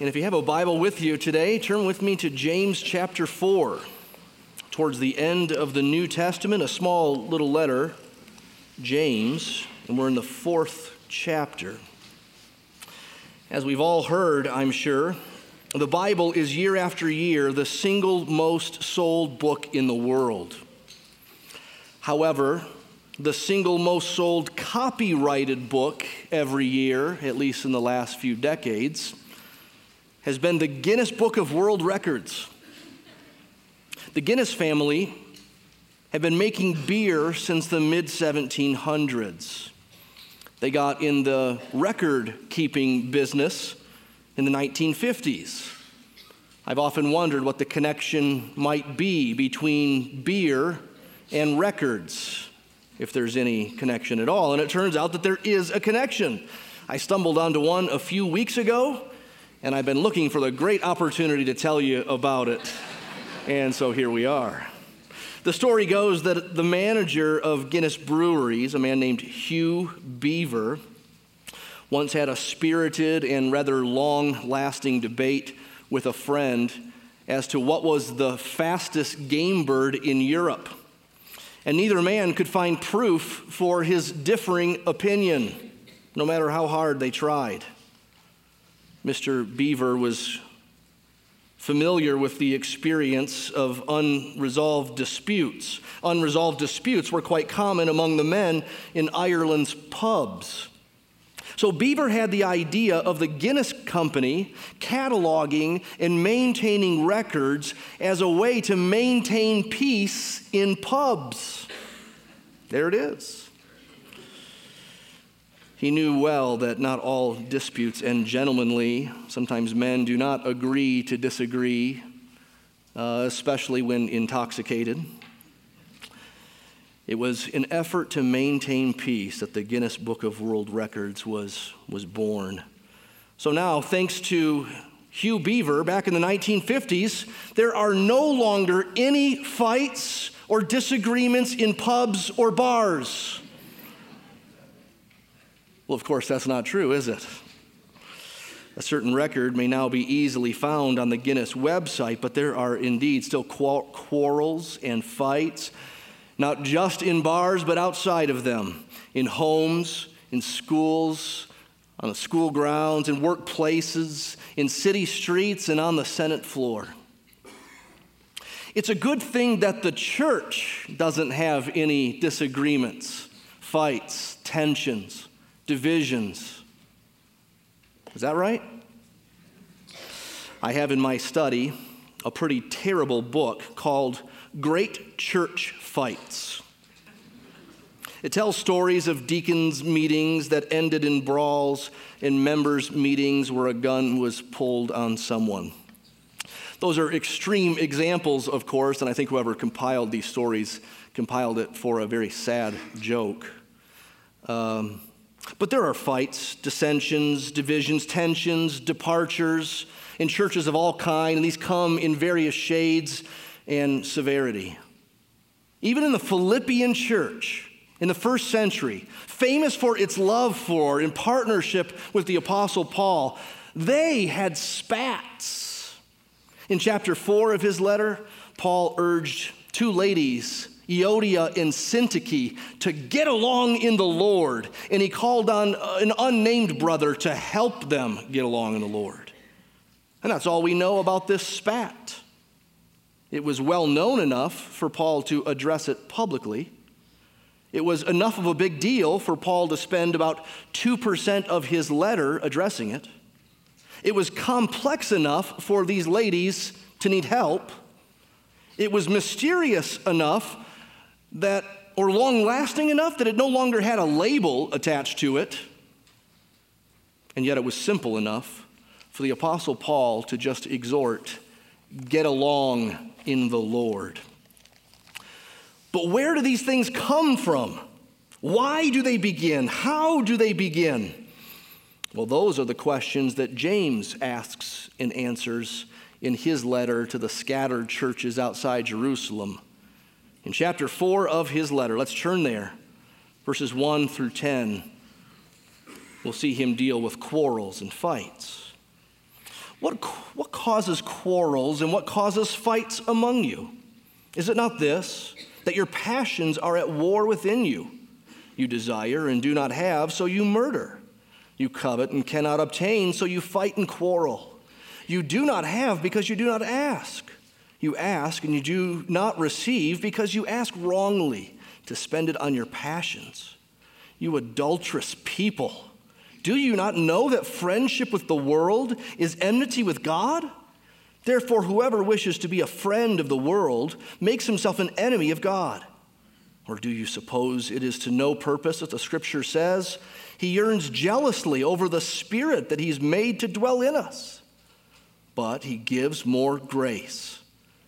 And if you have a Bible with you today, turn with me to James chapter 4. Towards the end of the New Testament, a small little letter, James, and we're in the fourth chapter. As we've all heard, I'm sure, the Bible is year after year the single most sold book in the world. However, the single most sold copyrighted book every year, at least in the last few decades, has been the Guinness Book of World Records. The Guinness family have been making beer since the mid 1700s. They got in the record keeping business in the 1950s. I've often wondered what the connection might be between beer and records, if there's any connection at all. And it turns out that there is a connection. I stumbled onto one a few weeks ago and I've been looking for the great opportunity to tell you about it. and so here we are. The story goes that the manager of Guinness Breweries, a man named Hugh Beaver, once had a spirited and rather long lasting debate with a friend as to what was the fastest game bird in Europe. And neither man could find proof for his differing opinion, no matter how hard they tried. Mr. Beaver was familiar with the experience of unresolved disputes. Unresolved disputes were quite common among the men in Ireland's pubs. So Beaver had the idea of the Guinness Company cataloging and maintaining records as a way to maintain peace in pubs. There it is. He knew well that not all disputes end gentlemanly. Sometimes men do not agree to disagree, uh, especially when intoxicated. It was an effort to maintain peace that the Guinness Book of World Records was, was born. So now, thanks to Hugh Beaver back in the 1950s, there are no longer any fights or disagreements in pubs or bars. Well, of course, that's not true, is it? A certain record may now be easily found on the Guinness website, but there are indeed still quarrels and fights, not just in bars, but outside of them, in homes, in schools, on the school grounds, in workplaces, in city streets, and on the Senate floor. It's a good thing that the church doesn't have any disagreements, fights, tensions divisions. Is that right? I have in my study a pretty terrible book called Great Church Fights. It tells stories of deacons' meetings that ended in brawls and members' meetings where a gun was pulled on someone. Those are extreme examples, of course, and I think whoever compiled these stories compiled it for a very sad joke. Um, but there are fights, dissensions, divisions, tensions, departures in churches of all kind, and these come in various shades and severity. Even in the Philippian church in the first century, famous for its love for in partnership with the Apostle Paul, they had spats. In chapter 4 of his letter, Paul urged two ladies Euodia and Syntyche to get along in the Lord, and he called on uh, an unnamed brother to help them get along in the Lord. And that's all we know about this spat. It was well known enough for Paul to address it publicly. It was enough of a big deal for Paul to spend about 2% of his letter addressing it. It was complex enough for these ladies to need help. It was mysterious enough that, or long lasting enough that it no longer had a label attached to it, and yet it was simple enough for the Apostle Paul to just exhort, get along in the Lord. But where do these things come from? Why do they begin? How do they begin? Well, those are the questions that James asks and answers in his letter to the scattered churches outside Jerusalem. In chapter 4 of his letter, let's turn there, verses 1 through 10. We'll see him deal with quarrels and fights. What, what causes quarrels and what causes fights among you? Is it not this, that your passions are at war within you? You desire and do not have, so you murder. You covet and cannot obtain, so you fight and quarrel. You do not have because you do not ask. You ask and you do not receive because you ask wrongly to spend it on your passions. You adulterous people. Do you not know that friendship with the world is enmity with God? Therefore, whoever wishes to be a friend of the world makes himself an enemy of God. Or do you suppose it is to no purpose that the scripture says he yearns jealously over the spirit that he's made to dwell in us? But he gives more grace.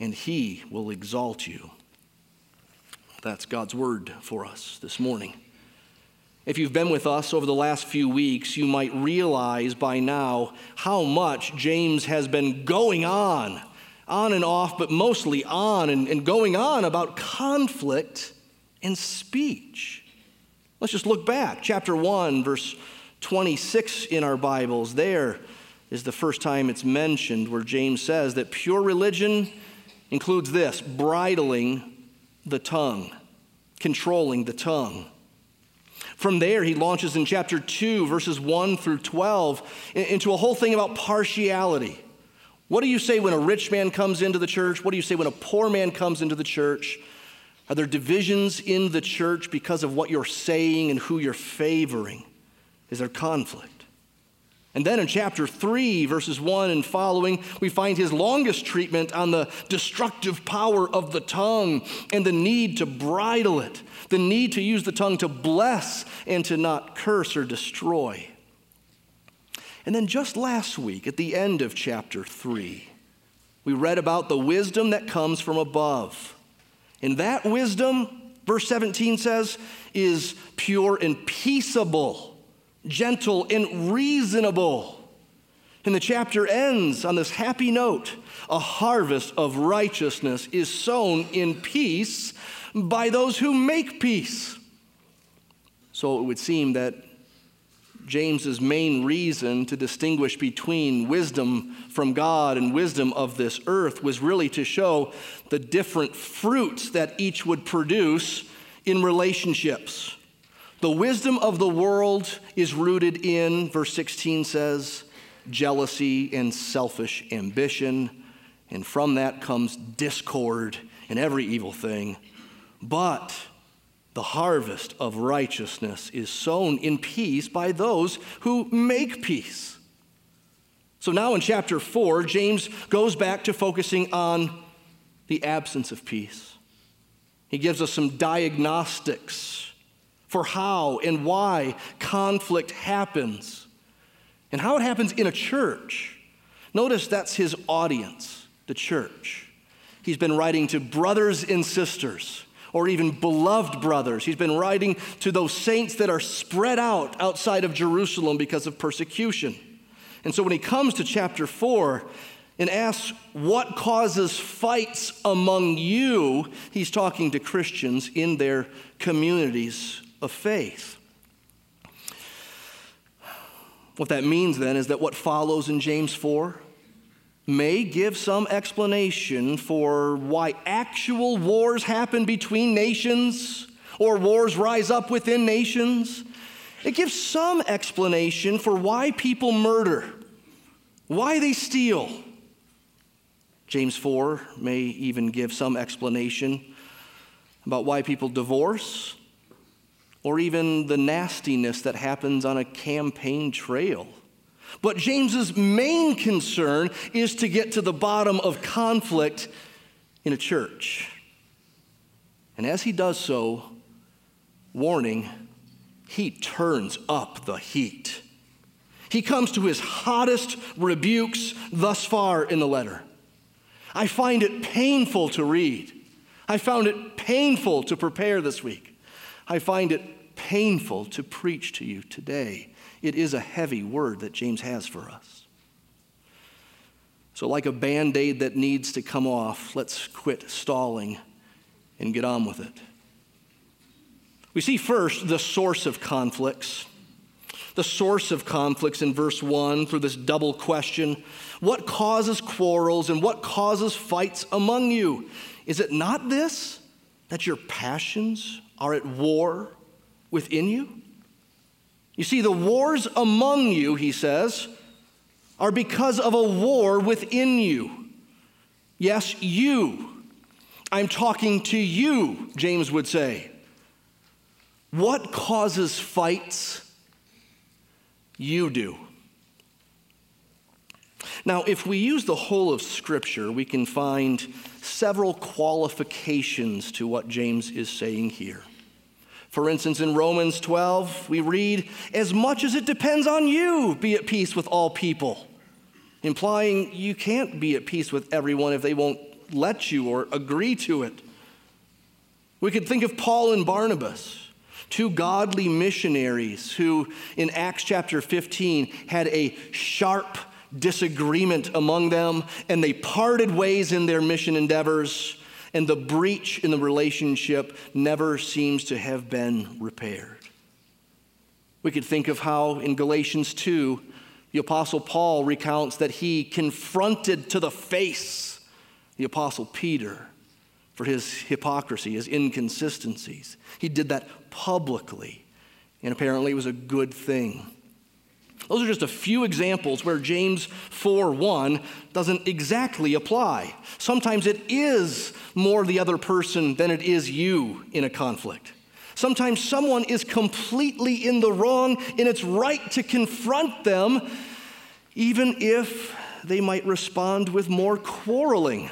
and he will exalt you. That's God's word for us this morning. If you've been with us over the last few weeks, you might realize by now how much James has been going on, on and off, but mostly on and, and going on about conflict and speech. Let's just look back. Chapter 1, verse 26 in our Bibles. There is the first time it's mentioned where James says that pure religion includes this bridling the tongue, controlling the tongue. From there, he launches in chapter 2, verses 1 through 12, into a whole thing about partiality. What do you say when a rich man comes into the church? What do you say when a poor man comes into the church? Are there divisions in the church because of what you're saying and who you're favoring? Is there conflict? And then in chapter 3, verses 1 and following, we find his longest treatment on the destructive power of the tongue and the need to bridle it, the need to use the tongue to bless and to not curse or destroy. And then just last week, at the end of chapter 3, we read about the wisdom that comes from above. And that wisdom, verse 17 says, is pure and peaceable gentle, and reasonable. And the chapter ends on this happy note a harvest of righteousness is sown in peace by those who make peace. So it would seem that James's main reason to distinguish between wisdom from God and wisdom of this earth was really to show the different fruits that each would produce in relationships. The wisdom of the world is rooted in, verse 16 says, jealousy and selfish ambition. And from that comes discord and every evil thing. But the harvest of righteousness is sown in peace by those who make peace. So now in chapter 4, James goes back to focusing on the absence of peace. He gives us some diagnostics for how and why conflict happens and how it happens in a church. Notice that's his audience, the church. He's been writing to brothers and sisters, or even beloved brothers. He's been writing to those saints that are spread out outside of Jerusalem because of persecution. And so when he comes to chapter 4 and asks, What causes fights among you? He's talking to Christians in their communities of faith. What that means then is that what follows in James 4 may give some explanation for why actual wars happen between nations or wars rise up within nations. It gives some explanation for why people murder, why they steal. James 4 may even give some explanation about why people divorce or even the nastiness that happens on a campaign trail. But James's main concern is to get to the bottom of conflict in a church. And as he does so, warning, he turns up the heat. He comes to his hottest rebukes thus far in the letter. I find it painful to read. I found it painful to prepare this week. I find it painful to preach to you today. It is a heavy word that James has for us. So, like a band aid that needs to come off, let's quit stalling and get on with it. We see first the source of conflicts. The source of conflicts in verse 1 through this double question What causes quarrels and what causes fights among you? Is it not this, that your passions are at war within you? You see, the wars among you, he says, are because of a war within you. Yes, you. I'm talking to you, James would say. What causes fights? You do. Now, if we use the whole of Scripture, we can find several qualifications to what James is saying here. For instance, in Romans 12, we read, As much as it depends on you, be at peace with all people implying you can't be at peace with everyone if they won't let you or agree to it. We could think of Paul and Barnabas, two godly missionaries who, in Acts chapter 15, had a sharp disagreement among them, and they parted ways in their mission endeavors, and the breach in the relationship never seems to have been repaired. We could think of how in Galatians 2, the Apostle Paul recounts that he confronted to the face the Apostle Peter for his hypocrisy, his inconsistencies. He did that publicly, and apparently it was a good thing. Those are just a few examples where James 4 1 doesn't exactly apply. Sometimes it is more the other person than it is you in a conflict. Sometimes someone is completely in the wrong, and it's right to confront them, even if they might respond with more quarreling.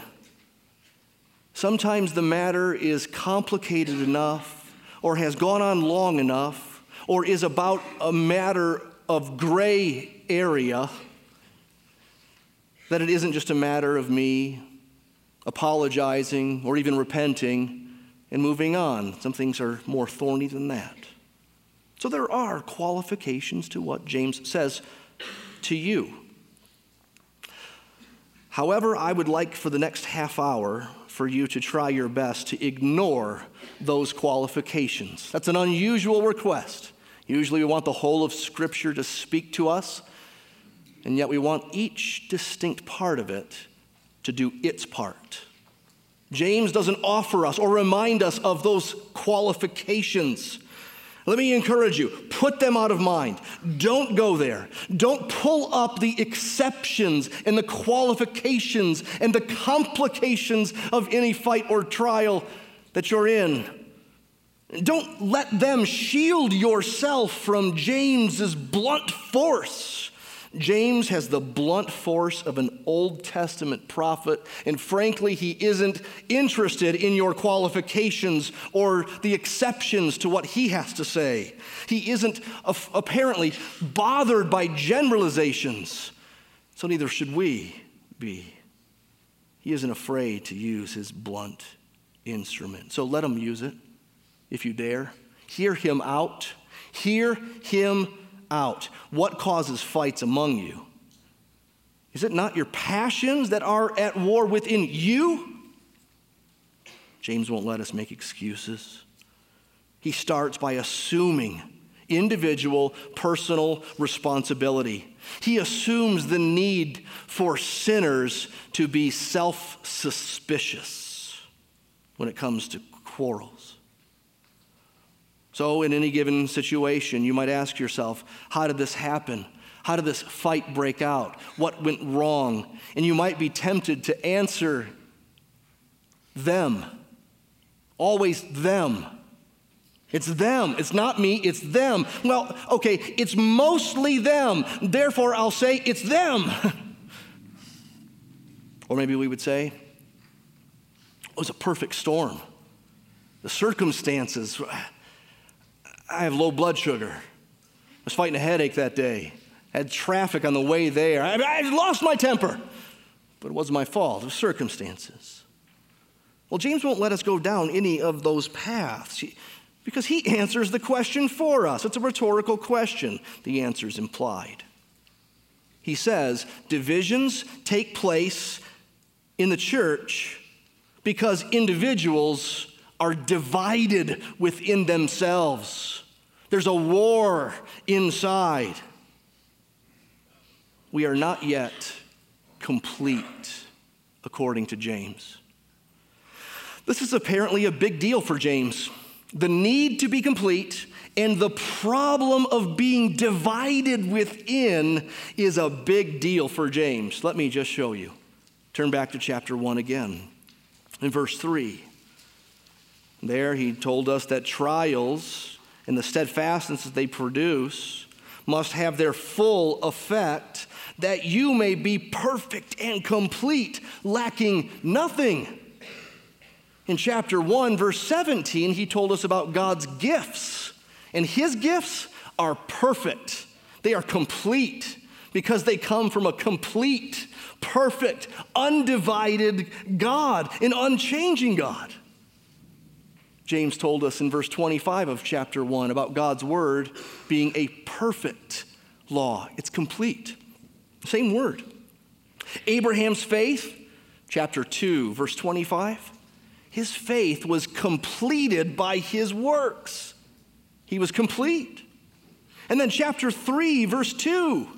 Sometimes the matter is complicated enough, or has gone on long enough, or is about a matter of gray area that it isn't just a matter of me apologizing or even repenting and moving on. Some things are more thorny than that. So there are qualifications to what James says to you. However, I would like for the next half hour for you to try your best to ignore those qualifications. That's an unusual request. Usually, we want the whole of Scripture to speak to us, and yet we want each distinct part of it to do its part. James doesn't offer us or remind us of those qualifications. Let me encourage you put them out of mind. Don't go there. Don't pull up the exceptions and the qualifications and the complications of any fight or trial that you're in. Don't let them shield yourself from James's blunt force. James has the blunt force of an Old Testament prophet, and frankly, he isn't interested in your qualifications or the exceptions to what he has to say. He isn't apparently bothered by generalizations, so neither should we be. He isn't afraid to use his blunt instrument, so let him use it if you dare. Hear him out. Hear him out. What causes fights among you? Is it not your passions that are at war within you? James won't let us make excuses. He starts by assuming individual personal responsibility. He assumes the need for sinners to be self suspicious when it comes to quarrels. So, in any given situation, you might ask yourself, how did this happen? How did this fight break out? What went wrong? And you might be tempted to answer them. Always them. It's them. It's not me, it's them. Well, okay, it's mostly them. Therefore, I'll say it's them. or maybe we would say, it was a perfect storm. The circumstances I have low blood sugar. I was fighting a headache that day. I had traffic on the way there. I, I lost my temper, but it wasn't my fault, it was circumstances. Well, James won't let us go down any of those paths because he answers the question for us. It's a rhetorical question, the answer is implied. He says divisions take place in the church because individuals are divided within themselves. There's a war inside. We are not yet complete, according to James. This is apparently a big deal for James. The need to be complete and the problem of being divided within is a big deal for James. Let me just show you. Turn back to chapter 1 again. In verse 3, there he told us that trials and the steadfastness that they produce must have their full effect, that you may be perfect and complete, lacking nothing. In chapter 1, verse 17, he told us about God's gifts. And his gifts are perfect, they are complete because they come from a complete, perfect, undivided God, an unchanging God. James told us in verse 25 of chapter 1 about God's word being a perfect law. It's complete. Same word. Abraham's faith, chapter 2, verse 25 his faith was completed by his works. He was complete. And then, chapter 3, verse 2,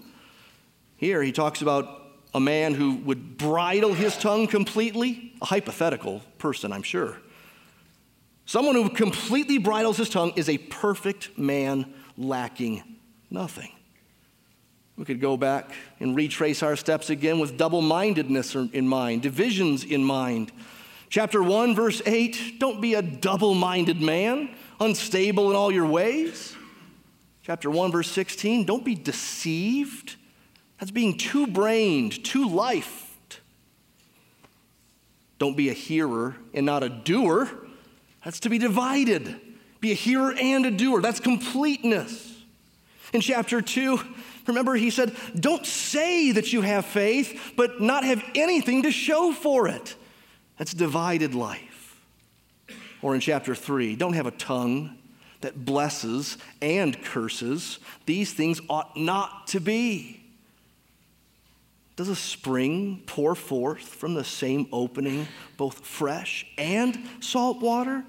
here he talks about a man who would bridle his tongue completely, a hypothetical person, I'm sure. Someone who completely bridles his tongue is a perfect man lacking nothing. We could go back and retrace our steps again with double mindedness in mind, divisions in mind Chapter 1, verse 8 don't be a double minded man, unstable in all your ways. Chapter 1, verse 16 don't be deceived. That's being two brained, two lifed. Don't be a hearer and not a doer. That's to be divided. Be a hearer and a doer. That's completeness. In chapter 2, remember he said, Don't say that you have faith, but not have anything to show for it. That's divided life. Or in chapter 3, don't have a tongue that blesses and curses. These things ought not to be. Does a spring pour forth from the same opening both fresh and salt water?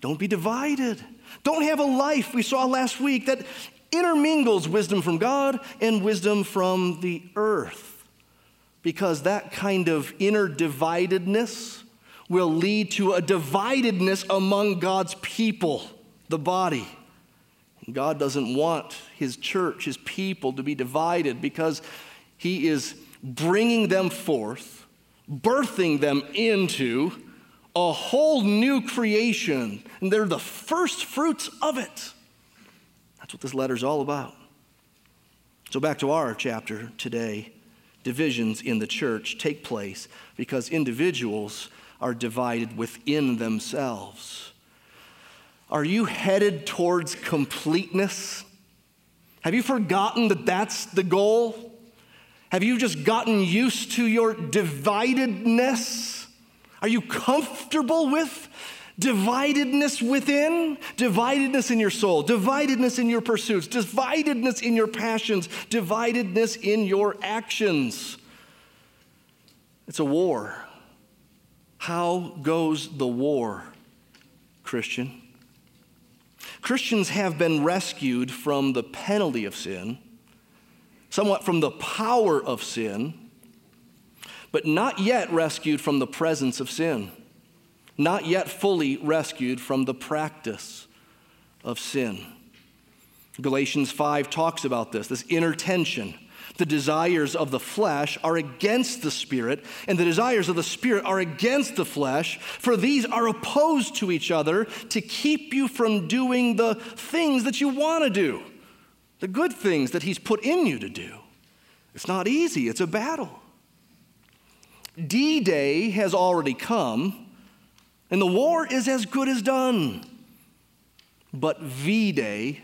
Don't be divided. Don't have a life, we saw last week, that intermingles wisdom from God and wisdom from the earth because that kind of inner dividedness will lead to a dividedness among God's people, the body. God doesn't want his church, his people to be divided because he is bringing them forth, birthing them into a whole new creation, and they're the first fruits of it. That's what this letter is all about. So, back to our chapter today divisions in the church take place because individuals are divided within themselves. Are you headed towards completeness? Have you forgotten that that's the goal? Have you just gotten used to your dividedness? Are you comfortable with dividedness within, dividedness in your soul, dividedness in your pursuits, dividedness in your passions, dividedness in your actions. It's a war. How goes the war, Christian? Christians have been rescued from the penalty of sin, somewhat from the power of sin, but not yet rescued from the presence of sin not yet fully rescued from the practice of sin. Galatians 5 talks about this, this inner tension. The desires of the flesh are against the spirit, and the desires of the spirit are against the flesh, for these are opposed to each other to keep you from doing the things that you want to do, the good things that He's put in you to do. It's not easy, it's a battle. D Day has already come. And the war is as good as done. But V Day,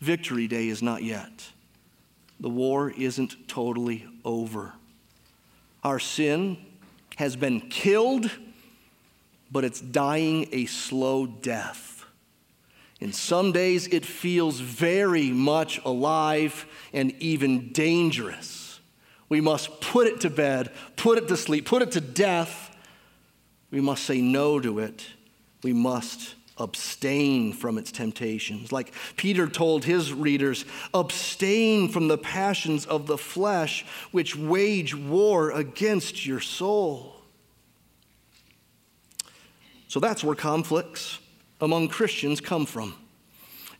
Victory Day, is not yet. the war isn't totally over. Our sin has been killed, but it's dying a slow death. And some days it feels very much alive and even dangerous. We must put it to bed, put it to sleep, put it to death. We must say no to it. We must abstain from its temptations. Like Peter told his readers, abstain from the passions of the flesh which wage war against your soul. So that's where conflicts among Christians come from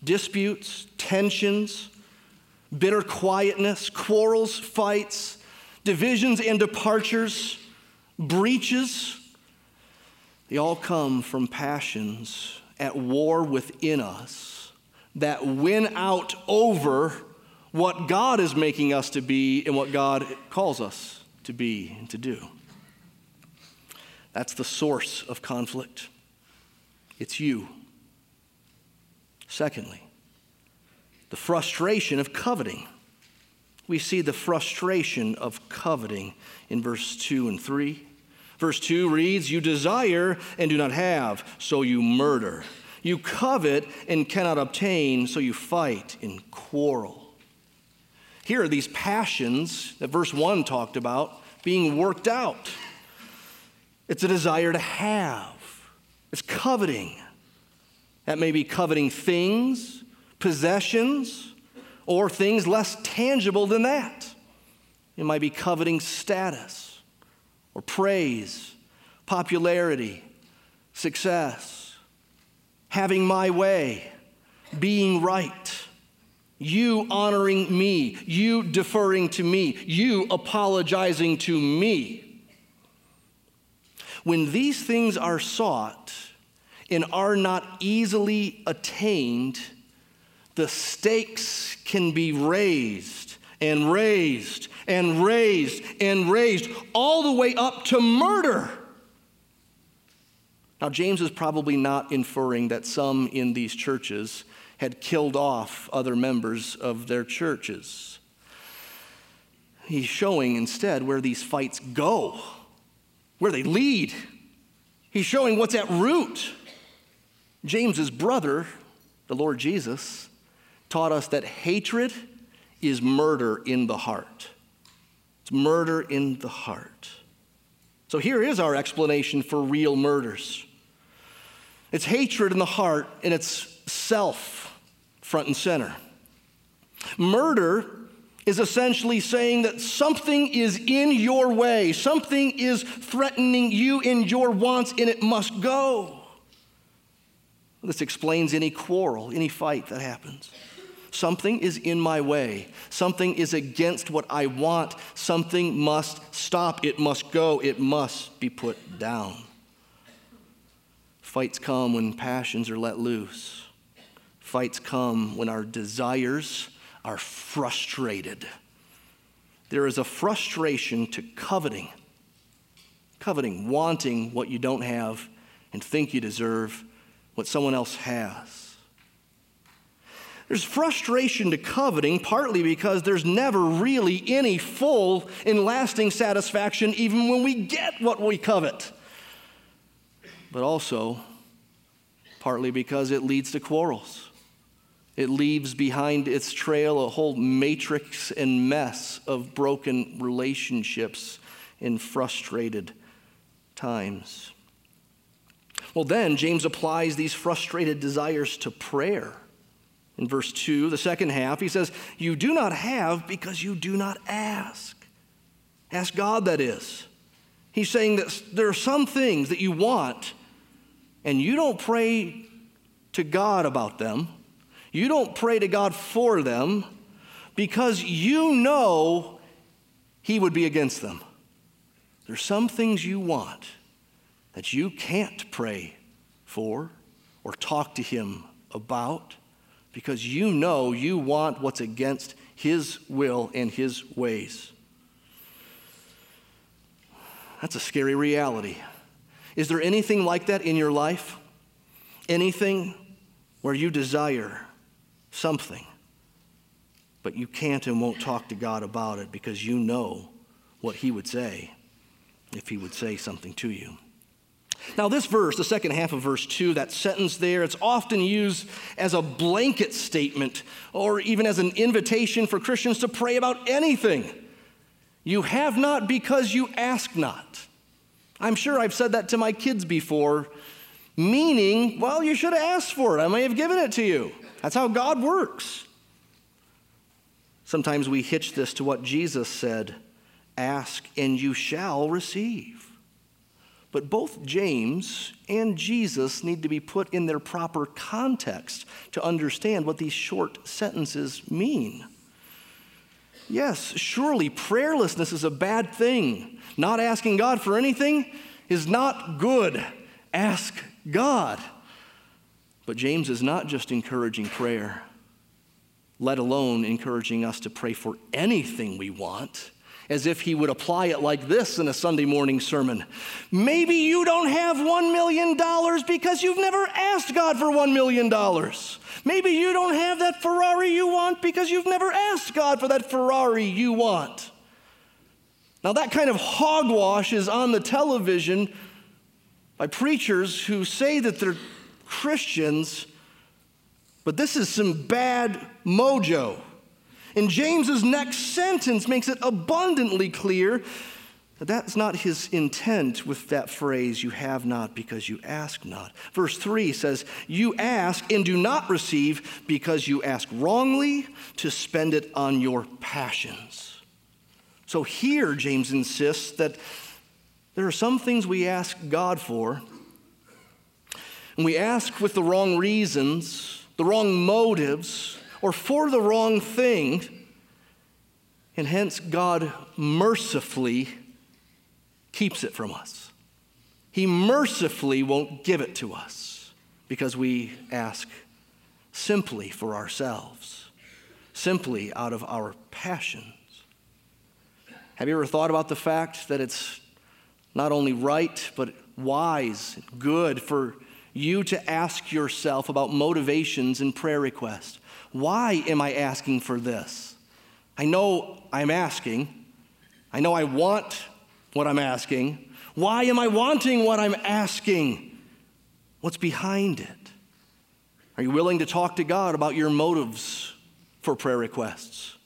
disputes, tensions, bitter quietness, quarrels, fights, divisions and departures, breaches. They all come from passions at war within us that win out over what God is making us to be and what God calls us to be and to do. That's the source of conflict. It's you. Secondly, the frustration of coveting. We see the frustration of coveting in verse 2 and 3. Verse 2 reads, You desire and do not have, so you murder. You covet and cannot obtain, so you fight and quarrel. Here are these passions that verse 1 talked about being worked out. It's a desire to have, it's coveting. That may be coveting things, possessions, or things less tangible than that. It might be coveting status or praise, popularity, success, having my way, being right, you honoring me, you deferring to me, you apologizing to me. When these things are sought and are not easily attained, the stakes can be raised and raised and raised and raised all the way up to murder. Now, James is probably not inferring that some in these churches had killed off other members of their churches. He's showing instead where these fights go, where they lead. He's showing what's at root. James's brother, the Lord Jesus, taught us that hatred is murder in the heart. It's murder in the heart. So here is our explanation for real murders it's hatred in the heart, and it's self front and center. Murder is essentially saying that something is in your way, something is threatening you in your wants, and it must go. This explains any quarrel, any fight that happens. Something is in my way. Something is against what I want. Something must stop. It must go. It must be put down. Fights come when passions are let loose. Fights come when our desires are frustrated. There is a frustration to coveting, coveting, wanting what you don't have and think you deserve what someone else has. There's frustration to coveting, partly because there's never really any full and lasting satisfaction, even when we get what we covet. But also, partly because it leads to quarrels. It leaves behind its trail a whole matrix and mess of broken relationships in frustrated times. Well, then, James applies these frustrated desires to prayer. In verse 2, the second half, he says, You do not have because you do not ask. Ask God, that is. He's saying that there are some things that you want, and you don't pray to God about them. You don't pray to God for them because you know He would be against them. There's some things you want that you can't pray for or talk to Him about because you know you want what's against His will and His ways. That's a scary reality. Is there anything like that in your life? Anything where you desire something but you can't and won't talk to God about it because you know what He would say if He would say something to you. Now, this verse, the second half of verse 2, that sentence there, it's often used as a blanket statement or even as an invitation for Christians to pray about anything. You have not because you ask not. I'm sure I've said that to my kids before, meaning, well, you should have asked for it. I may have given it to you. That's how God works. Sometimes we hitch this to what Jesus said ask and you shall receive. But both James and Jesus need to be put in their proper context to understand what these short sentences mean. Yes, surely prayerlessness is a bad thing. Not asking God for anything is not good. Ask God. But James is not just encouraging prayer, let alone encouraging us to pray for anything we want as if he would apply it like this in a Sunday morning sermon. Maybe you don't have $1 million because you've never asked God for $1 million. Maybe you don't have that Ferrari you want because you've never asked God for that Ferrari you want. Now, that kind of hogwash is on the television by preachers who say that they're Christians, but this is some bad mojo. And James's next sentence makes it abundantly clear that that's not his intent with that phrase, you have not because you ask not. Verse 3 says, You ask and do not receive because you ask wrongly to spend it on your passions. So here, James insists that there are some things we ask God for, and we ask with the wrong reasons, the wrong motives, or for the wrong thing, and hence God mercifully keeps it from us. He mercifully won't give it to us because we ask simply for ourselves, simply out of our passions. Have you ever thought about the fact that it's not only right, but wise, good for you to ask yourself about motivations and prayer requests? Why am I asking for this? I know I'm asking. I know I want what I'm asking. Why am I wanting what I'm asking? What's behind it? Are you willing to talk to God about your motives for prayer requests?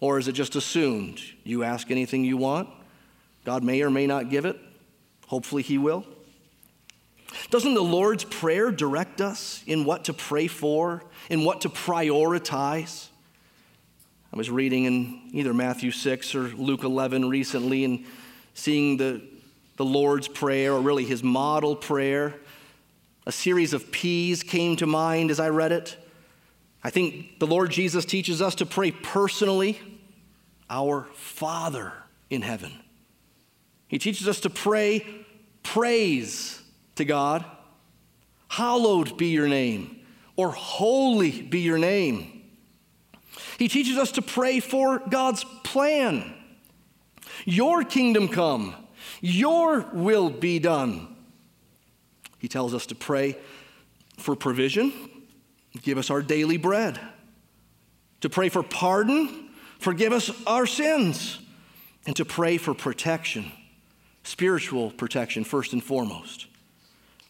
Or is it just assumed you ask anything you want? God may or may not give it. Hopefully, He will. Doesn't the Lord's Prayer direct us in what to pray for, in what to prioritize? I was reading in either Matthew 6 or Luke 11 recently and seeing the, the Lord's Prayer, or really his model prayer. A series of P's came to mind as I read it. I think the Lord Jesus teaches us to pray personally, Our Father in heaven. He teaches us to pray praise to God. Hallowed be your name, or holy be your name. He teaches us to pray for God's plan. Your kingdom come, your will be done. He tells us to pray for provision, give us our daily bread. To pray for pardon, forgive us our sins. And to pray for protection, spiritual protection, first and foremost.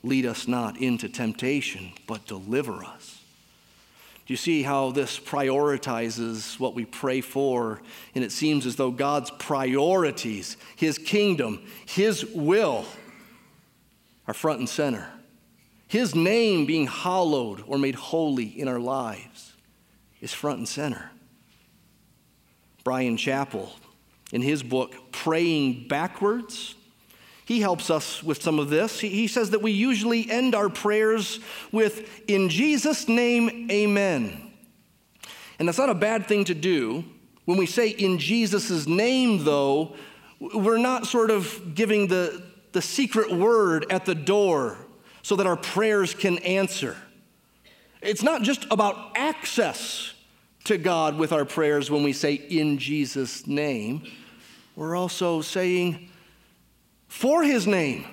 Lead us not into temptation, but deliver us. Do you see how this prioritizes what we pray for? And it seems as though God's priorities, His kingdom, His will, are front and center. His name being hallowed or made holy in our lives is front and center. Brian Chapell, in his book, Praying Backwards, he helps us with some of this. He says that we usually end our prayers with, In Jesus' name, amen. And that's not a bad thing to do. When we say in Jesus' name, though, we're not sort of giving the, the secret word at the door so that our prayers can answer. It's not just about access to God with our prayers when we say in Jesus' name. We're also saying, for his name.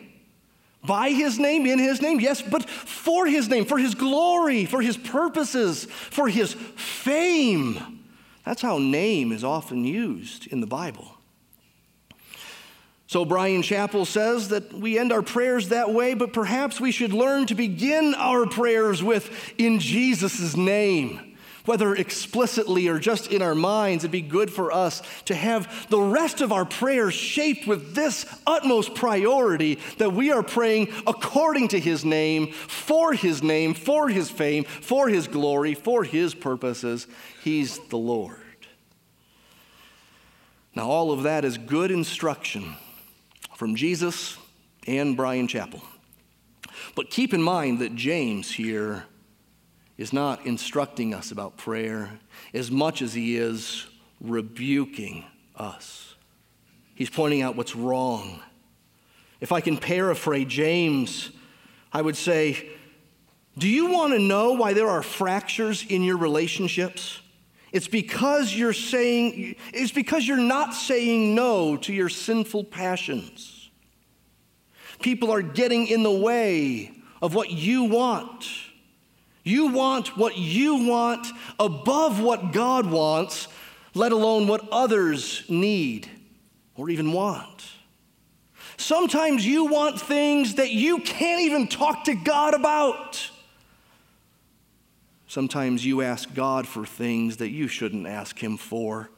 By his name, in his name, yes, but for his name, for his glory, for his purposes, for his fame. That's how name is often used in the Bible. So, Brian Chapell says that we end our prayers that way, but perhaps we should learn to begin our prayers with, in Jesus' name. Whether explicitly or just in our minds, it'd be good for us to have the rest of our prayers shaped with this utmost priority that we are praying according to His name, for His name, for His fame, for His glory, for His purposes. He's the Lord. Now, all of that is good instruction from Jesus and Brian Chapell. But keep in mind that James here is not instructing us about prayer as much as he is rebuking us. He's pointing out what's wrong. If I can paraphrase James, I would say, Do you want to know why there are fractures in your relationships? It's because you're saying, it's because you're not saying no to your sinful passions. People are getting in the way of what you want. You want what you want above what God wants, let alone what others need or even want. Sometimes you want things that you can't even talk to God about. Sometimes you ask God for things that you shouldn't ask Him for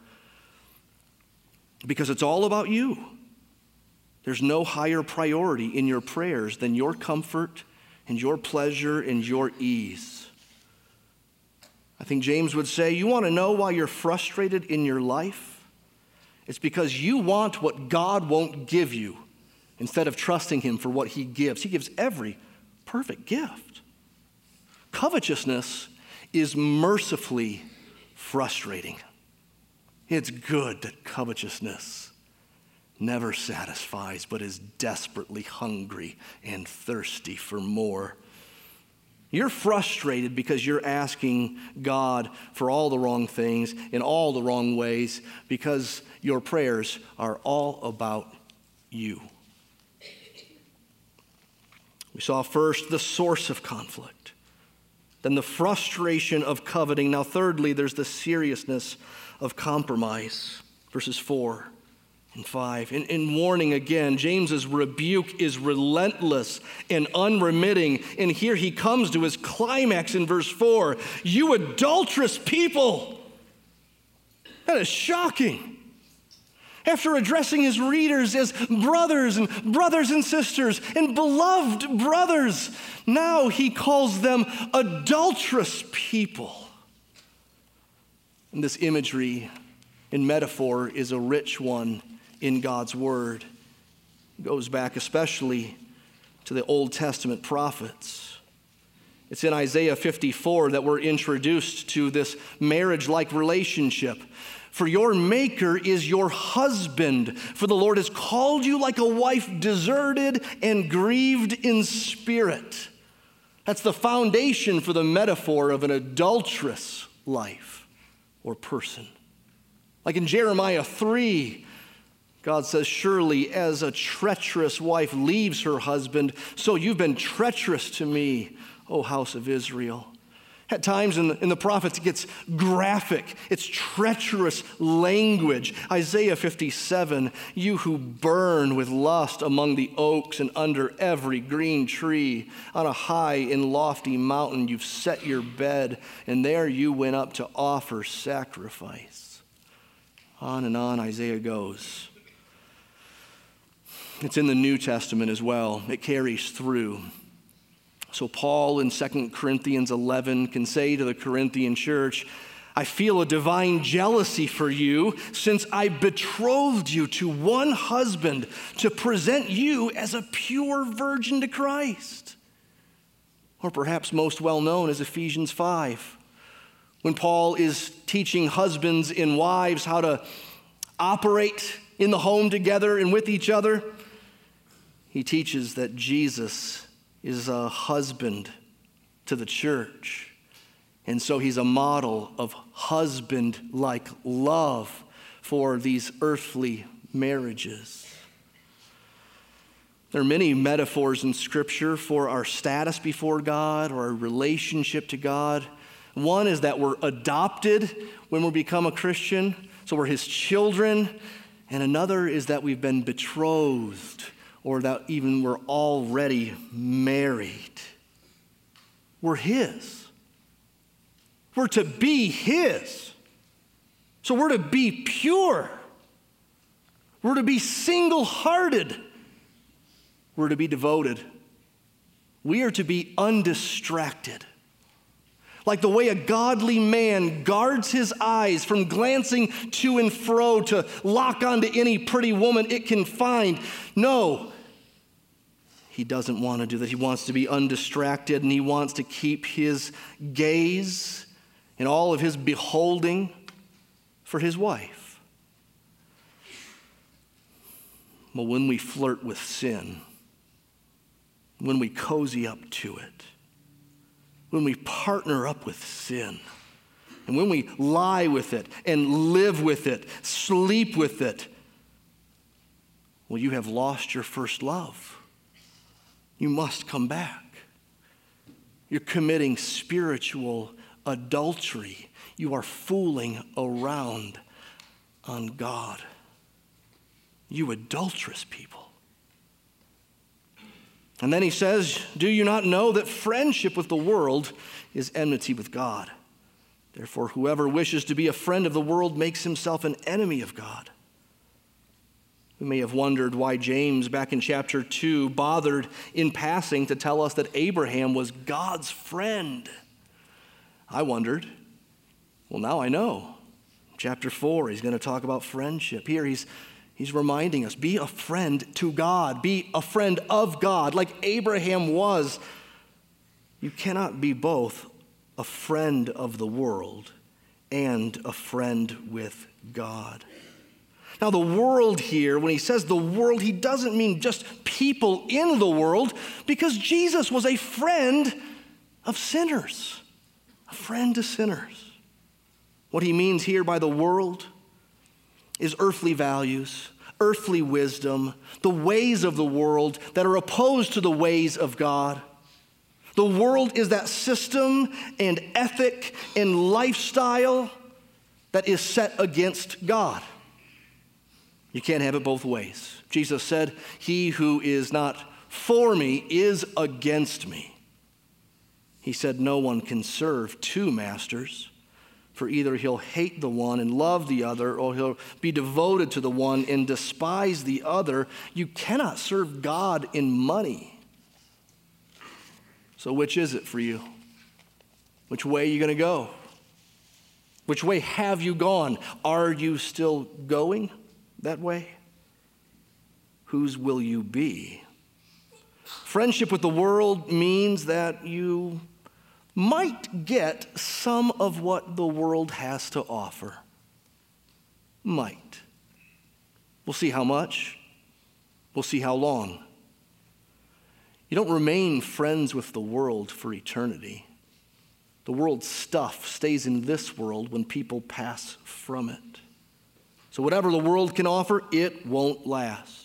because it's all about you. There's no higher priority in your prayers than your comfort and your pleasure and your ease. I think James would say, You want to know why you're frustrated in your life? It's because you want what God won't give you instead of trusting Him for what He gives. He gives every perfect gift. Covetousness is mercifully frustrating. It's good that covetousness never satisfies, but is desperately hungry and thirsty for more. You're frustrated because you're asking God for all the wrong things in all the wrong ways because your prayers are all about you. We saw first the source of conflict then the frustration of coveting. Now, thirdly, there's the seriousness of compromise. Verses 4 and 5. In, in warning again, James's rebuke is relentless and unremitting. And here he comes to his climax in verse 4 You adulterous people! That is shocking after addressing his readers as brothers and brothers and sisters and beloved brothers, now he calls them adulterous people. And this imagery and metaphor is a rich one in God's word. It goes back especially to the Old Testament prophets. It's in Isaiah 54 that we're introduced to this marriage like relationship for your Maker is your husband. For the Lord has called you like a wife deserted and grieved in spirit. That's the foundation for the metaphor of an adulterous life or person. Like in Jeremiah 3, God says, Surely as a treacherous wife leaves her husband, so you've been treacherous to me, O house of Israel. At times in the, in the prophets, it gets graphic. It's treacherous language. Isaiah 57 You who burn with lust among the oaks and under every green tree, on a high and lofty mountain, you've set your bed, and there you went up to offer sacrifice. On and on Isaiah goes. It's in the New Testament as well, it carries through. So, Paul in 2 Corinthians 11 can say to the Corinthian church, I feel a divine jealousy for you since I betrothed you to one husband to present you as a pure virgin to Christ. Or perhaps most well known is Ephesians 5, when Paul is teaching husbands and wives how to operate in the home together and with each other. He teaches that Jesus is a husband to the church. And so he's a model of husband like love for these earthly marriages. There are many metaphors in Scripture for our status before God or our relationship to God. One is that we're adopted when we become a Christian, so we're his children. And another is that we've been betrothed or that even we're already married. We're his. We're to be his. So we're to be pure. We're to be single hearted. We're to be devoted. We are to be undistracted. Like the way a godly man guards his eyes from glancing to and fro to lock onto any pretty woman it can find. No, he doesn't want to do that. He wants to be undistracted and he wants to keep his gaze and all of his beholding for his wife. Well, when we flirt with sin, when we cozy up to it, when we partner up with sin, and when we lie with it and live with it, sleep with it, well, you have lost your first love. You must come back. You're committing spiritual adultery. You are fooling around on God. You adulterous people. And then he says, Do you not know that friendship with the world is enmity with God? Therefore, whoever wishes to be a friend of the world makes himself an enemy of God. We may have wondered why James, back in chapter 2, bothered in passing to tell us that Abraham was God's friend. I wondered. Well, now I know. Chapter 4, he's going to talk about friendship. Here, he's He's reminding us be a friend to God, be a friend of God, like Abraham was. You cannot be both a friend of the world and a friend with God. Now, the world here, when he says the world, he doesn't mean just people in the world, because Jesus was a friend of sinners, a friend to sinners. What he means here by the world is earthly values, earthly wisdom, the ways of the world that are opposed to the ways of God. The world is that system and ethic and lifestyle that is set against God. You can't have it both ways. Jesus said, He who is not for me is against me. He said, No one can serve two masters. For either he'll hate the one and love the other, or he'll be devoted to the one and despise the other. You cannot serve God in money. So, which is it for you? Which way are you going to go? Which way have you gone? Are you still going that way? Whose will you be? Friendship with the world means that you might get some of what the world has to offer. Might. We'll see how much, we'll see how long. You don't remain friends with the world for eternity. The world's stuff stays in this world when people pass from it. So, whatever the world can offer, it won't last.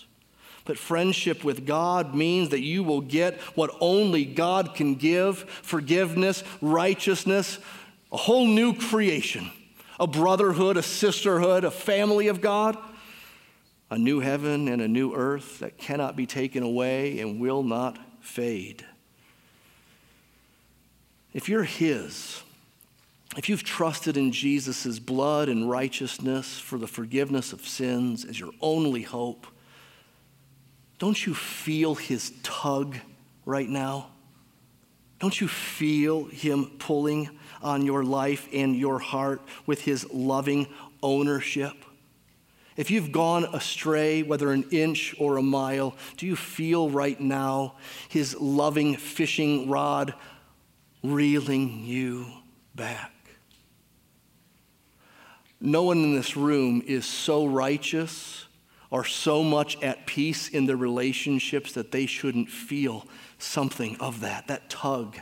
But friendship with God means that you will get what only God can give forgiveness, righteousness, a whole new creation, a brotherhood, a sisterhood, a family of God, a new heaven and a new earth that cannot be taken away and will not fade. If you're His, if you've trusted in Jesus' blood and righteousness for the forgiveness of sins as your only hope, don't you feel his tug right now? Don't you feel him pulling on your life and your heart with his loving ownership? If you've gone astray, whether an inch or a mile, do you feel right now his loving fishing rod reeling you back? No one in this room is so righteous are so much at peace in their relationships that they shouldn't feel something of that, that tug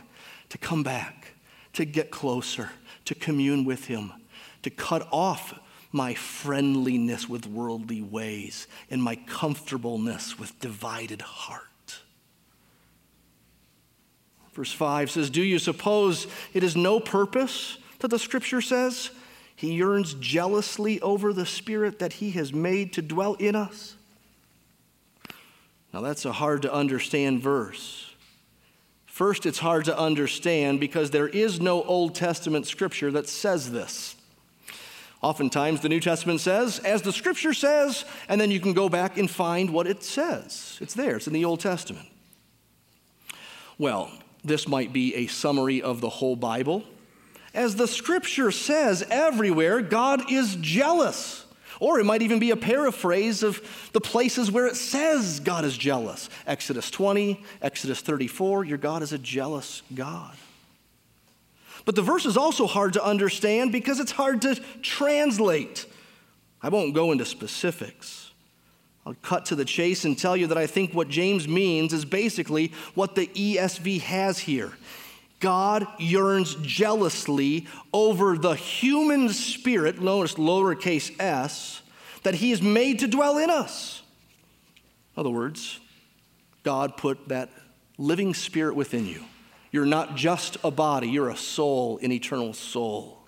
to come back, to get closer, to commune with Him, to cut off my friendliness with worldly ways and my comfortableness with divided heart. Verse 5 says, Do you suppose it is no purpose that the scripture says? He yearns jealously over the spirit that he has made to dwell in us. Now, that's a hard to understand verse. First, it's hard to understand because there is no Old Testament scripture that says this. Oftentimes, the New Testament says, as the scripture says, and then you can go back and find what it says. It's there, it's in the Old Testament. Well, this might be a summary of the whole Bible. As the scripture says everywhere, God is jealous. Or it might even be a paraphrase of the places where it says God is jealous. Exodus 20, Exodus 34, your God is a jealous God. But the verse is also hard to understand because it's hard to translate. I won't go into specifics. I'll cut to the chase and tell you that I think what James means is basically what the ESV has here. God yearns jealously over the human spirit, notice lowercase s, that he has made to dwell in us. In other words, God put that living spirit within you. You're not just a body, you're a soul, an eternal soul.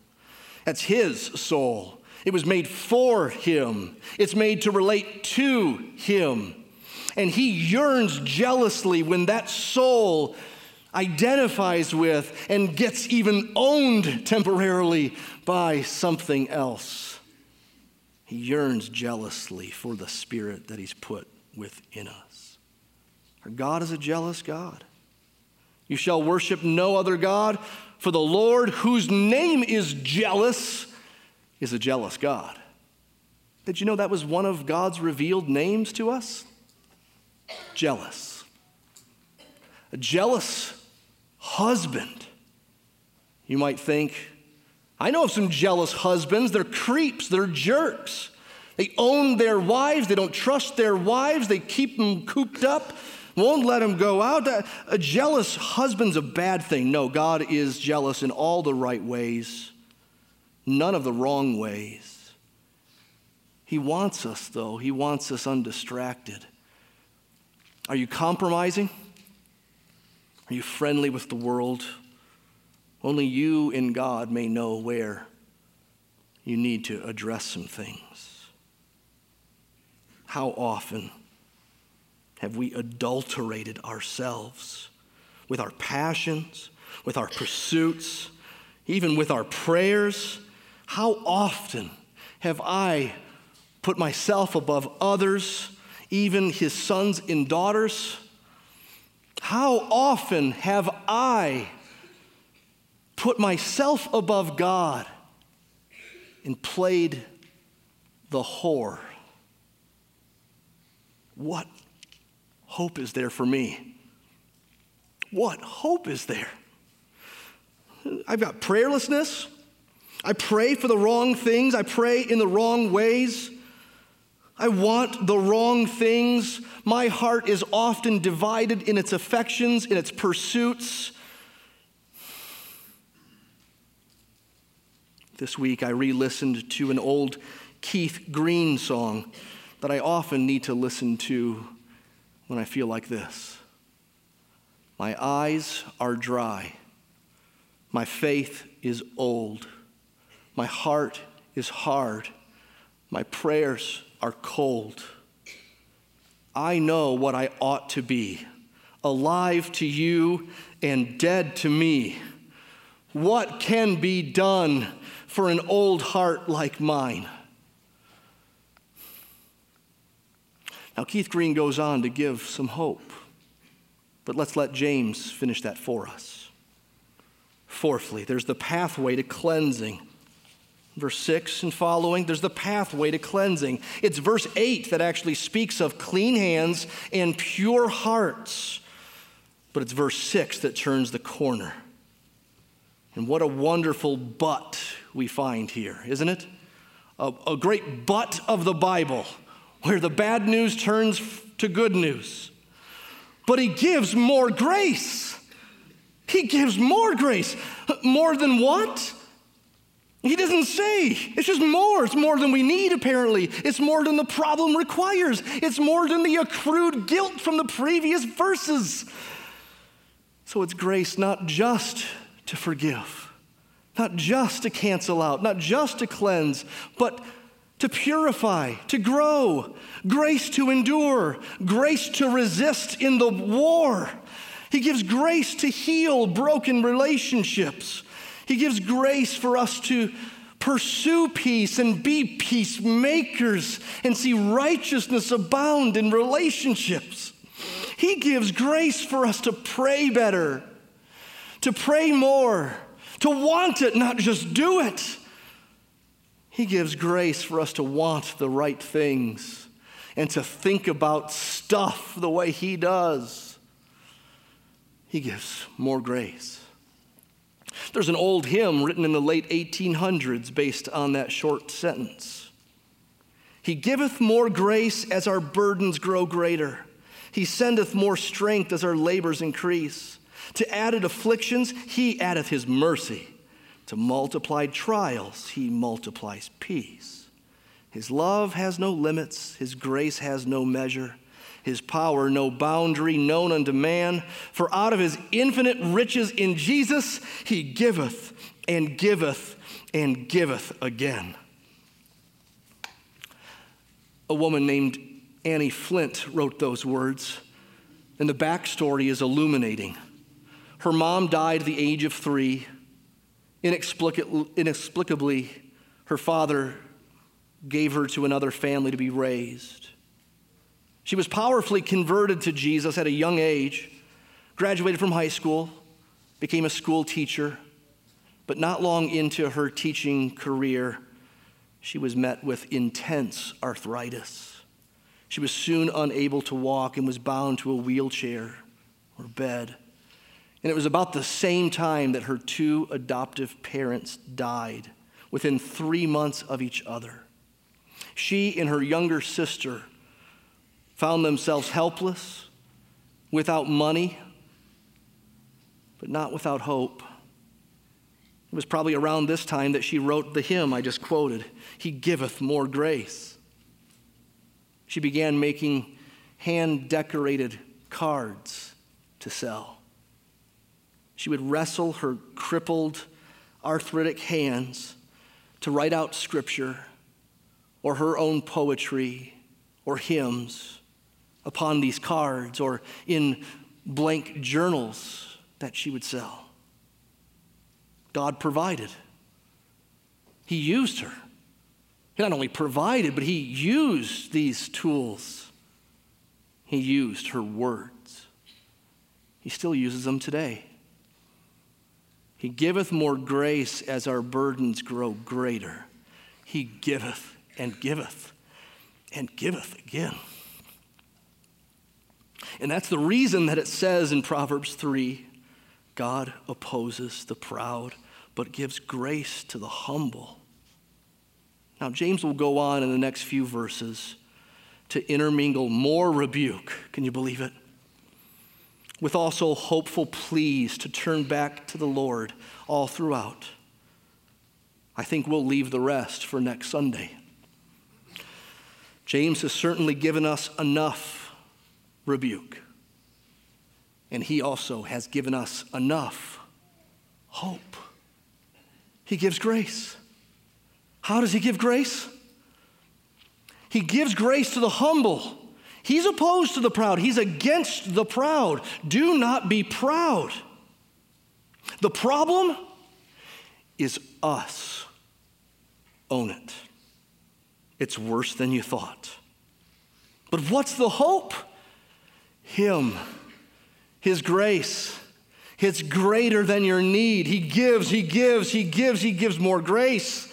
That's his soul. It was made for him, it's made to relate to him. And he yearns jealously when that soul identifies with and gets even owned temporarily by something else. He yearns jealously for the spirit that he's put within us. Our God is a jealous God. You shall worship no other God, for the Lord, whose name is jealous, is a jealous God. Did you know that was one of God's revealed names to us? Jealous. A jealous husband. You might think, I know of some jealous husbands. They're creeps, they're jerks. They own their wives, they don't trust their wives, they keep them cooped up, won't let them go out. Uh, a jealous husband's a bad thing. No, God is jealous in all the right ways, none of the wrong ways. He wants us, though, He wants us undistracted. Are you compromising? Are you friendly with the world? Only you in God may know where you need to address some things. How often have we adulterated ourselves with our passions, with our pursuits, even with our prayers? How often have I put myself above others, even his sons and daughters? How often have I put myself above God and played the whore? What hope is there for me? What hope is there? I've got prayerlessness. I pray for the wrong things. I pray in the wrong ways. I want the wrong things. My heart is often divided in its affections, in its pursuits. This week, I re listened to an old Keith Green song that I often need to listen to when I feel like this. My eyes are dry. My faith is old. My heart is hard. My prayers are cold. I know what I ought to be alive to you and dead to me. What can be done for an old heart like mine? Now, Keith Green goes on to give some hope, but let's let James finish that for us. Fourthly, there's the pathway to cleansing verse 6 and following, there's the pathway to cleansing. It's verse 8 that actually speaks of clean hands and pure hearts. But it's verse 6 that turns the corner. And what a wonderful but we find here, isn't it? A, a great but of the Bible, where the bad news turns to good news. But he gives more grace. He gives more grace. More than what? He doesn't say. It's just more. It's more than we need, apparently. It's more than the problem requires. It's more than the accrued guilt from the previous verses. So it's grace not just to forgive, not just to cancel out, not just to cleanse, but to purify, to grow, grace to endure, grace to resist in the war. He gives grace to heal broken relationships. He gives grace for us to pursue peace and be peacemakers and see righteousness abound in relationships. He gives grace for us to pray better, to pray more, to want it, not just do it. He gives grace for us to want the right things and to think about stuff the way He does. He gives more grace. There's an old hymn written in the late 1800s based on that short sentence. He giveth more grace as our burdens grow greater. He sendeth more strength as our labors increase. To added afflictions, he addeth his mercy. To multiplied trials, he multiplies peace. His love has no limits, his grace has no measure his power no boundary known unto man. For out of his infinite riches in Jesus, he giveth and giveth and giveth again. A woman named Annie Flint wrote those words, and the backstory is illuminating. Her mom died at the age of three. Inexplicably, her father gave her to another family to be raised. She was powerfully converted to Jesus at a young age, graduated from high school, became a school teacher, but not long into her teaching career, she was met with intense arthritis. She was soon unable to walk and was bound to a wheelchair or bed. And it was about the same time that her two adoptive parents died, within three months of each other. She and her younger sister found themselves helpless, without money, but not without hope. It was probably around this time that she wrote the hymn I just quoted He giveth more grace. She began making hand decorated cards to sell. She would wrestle her crippled, arthritic hands to write out scripture or her own poetry or hymns upon these cards or in blank journals that she would sell. God provided. He used her. He not only provided, but he used these tools. He used her words. He still uses them today. He giveth more grace as our burdens grow greater. He giveth and giveth and giveth again. And that's the reason that it says in Proverbs 3 God opposes the proud, but gives grace to the humble. Now, James will go on in the next few verses to intermingle more rebuke. Can you believe it? With also hopeful pleas to turn back to the Lord all throughout. I think we'll leave the rest for next Sunday. James has certainly given us enough rebuke. And he also has given us enough hope. He gives grace. How does he give grace? He gives grace to the humble. He's opposed to the proud, he's against the proud. Do not be proud. The problem is us. Own it. It's worse than you thought. But what's the hope? Him, His grace. It's greater than your need. He gives, He gives, He gives, He gives more grace.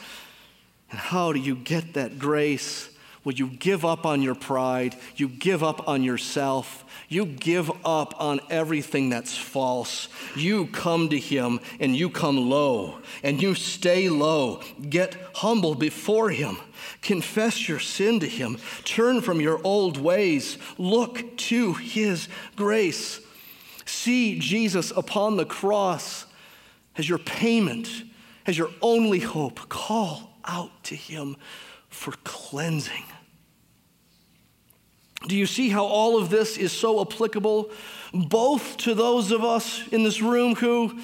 And how do you get that grace? Well, you give up on your pride, you give up on yourself, you give up on everything that's false. You come to Him and you come low and you stay low. Get humble before Him. Confess your sin to Him. Turn from your old ways. Look to His grace. See Jesus upon the cross as your payment, as your only hope. Call out to Him for cleansing. Do you see how all of this is so applicable both to those of us in this room who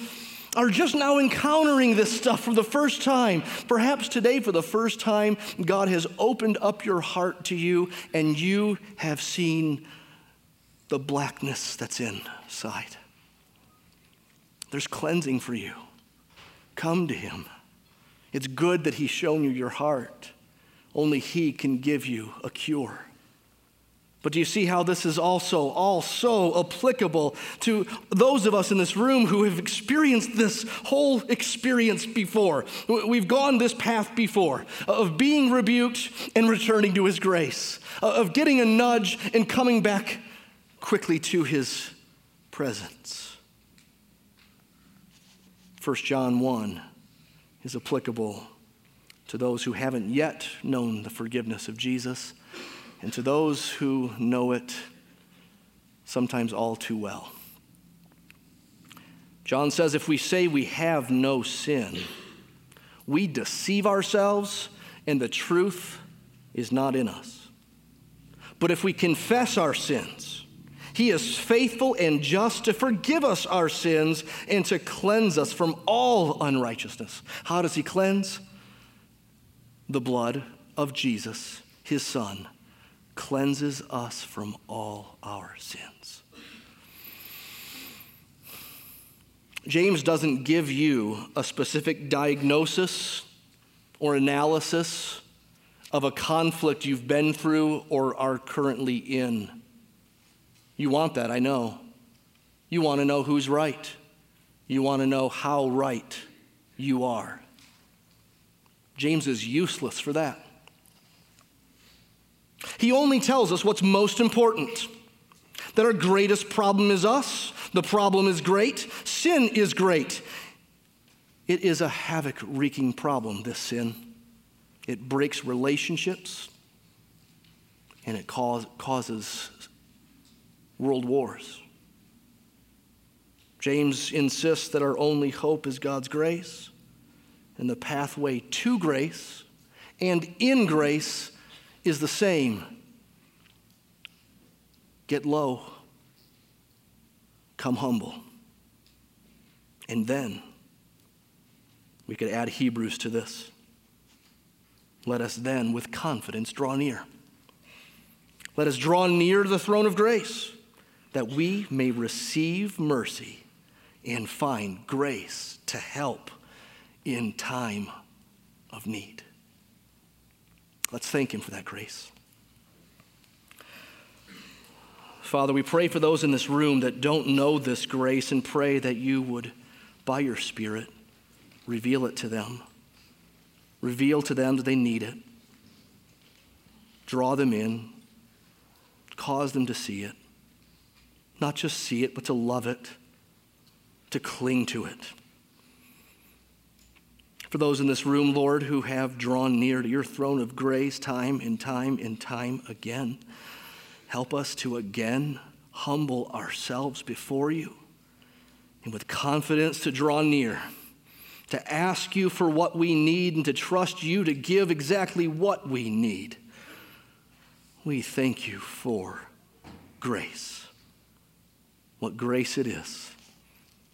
are just now encountering this stuff for the first time. Perhaps today, for the first time, God has opened up your heart to you and you have seen the blackness that's inside. There's cleansing for you. Come to Him. It's good that He's shown you your heart. Only He can give you a cure. But do you see how this is also all so applicable to those of us in this room who have experienced this whole experience before? We've gone this path before of being rebuked and returning to his grace, uh, of getting a nudge and coming back quickly to his presence. 1 John 1 is applicable to those who haven't yet known the forgiveness of Jesus and to those who know it sometimes all too well. John says if we say we have no sin, we deceive ourselves and the truth is not in us. But if we confess our sins, he is faithful and just to forgive us our sins and to cleanse us from all unrighteousness. How does he cleanse? The blood of Jesus, his son cleanses us from all our sins. James doesn't give you a specific diagnosis or analysis of a conflict you've been through or are currently in. You want that, I know. You want to know who's right. You want to know how right you are. James is useless for that. He only tells us what's most important that our greatest problem is us. The problem is great. Sin is great. It is a havoc wreaking problem, this sin. It breaks relationships and it cause, causes world wars. James insists that our only hope is God's grace, and the pathway to grace and in grace is the same get low, come humble. And then we could add Hebrews to this. Let us then, with confidence, draw near. Let us draw near to the throne of grace that we may receive mercy and find grace to help in time of need. Let's thank Him for that grace. Father, we pray for those in this room that don't know this grace and pray that you would, by your Spirit, reveal it to them. Reveal to them that they need it. Draw them in. Cause them to see it. Not just see it, but to love it, to cling to it. For those in this room, Lord, who have drawn near to your throne of grace time and time and time again, help us to again humble ourselves before you and with confidence to draw near, to ask you for what we need and to trust you to give exactly what we need. We thank you for grace. What grace it is.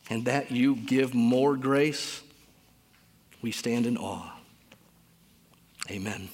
And that you give more grace we stand in awe. Amen.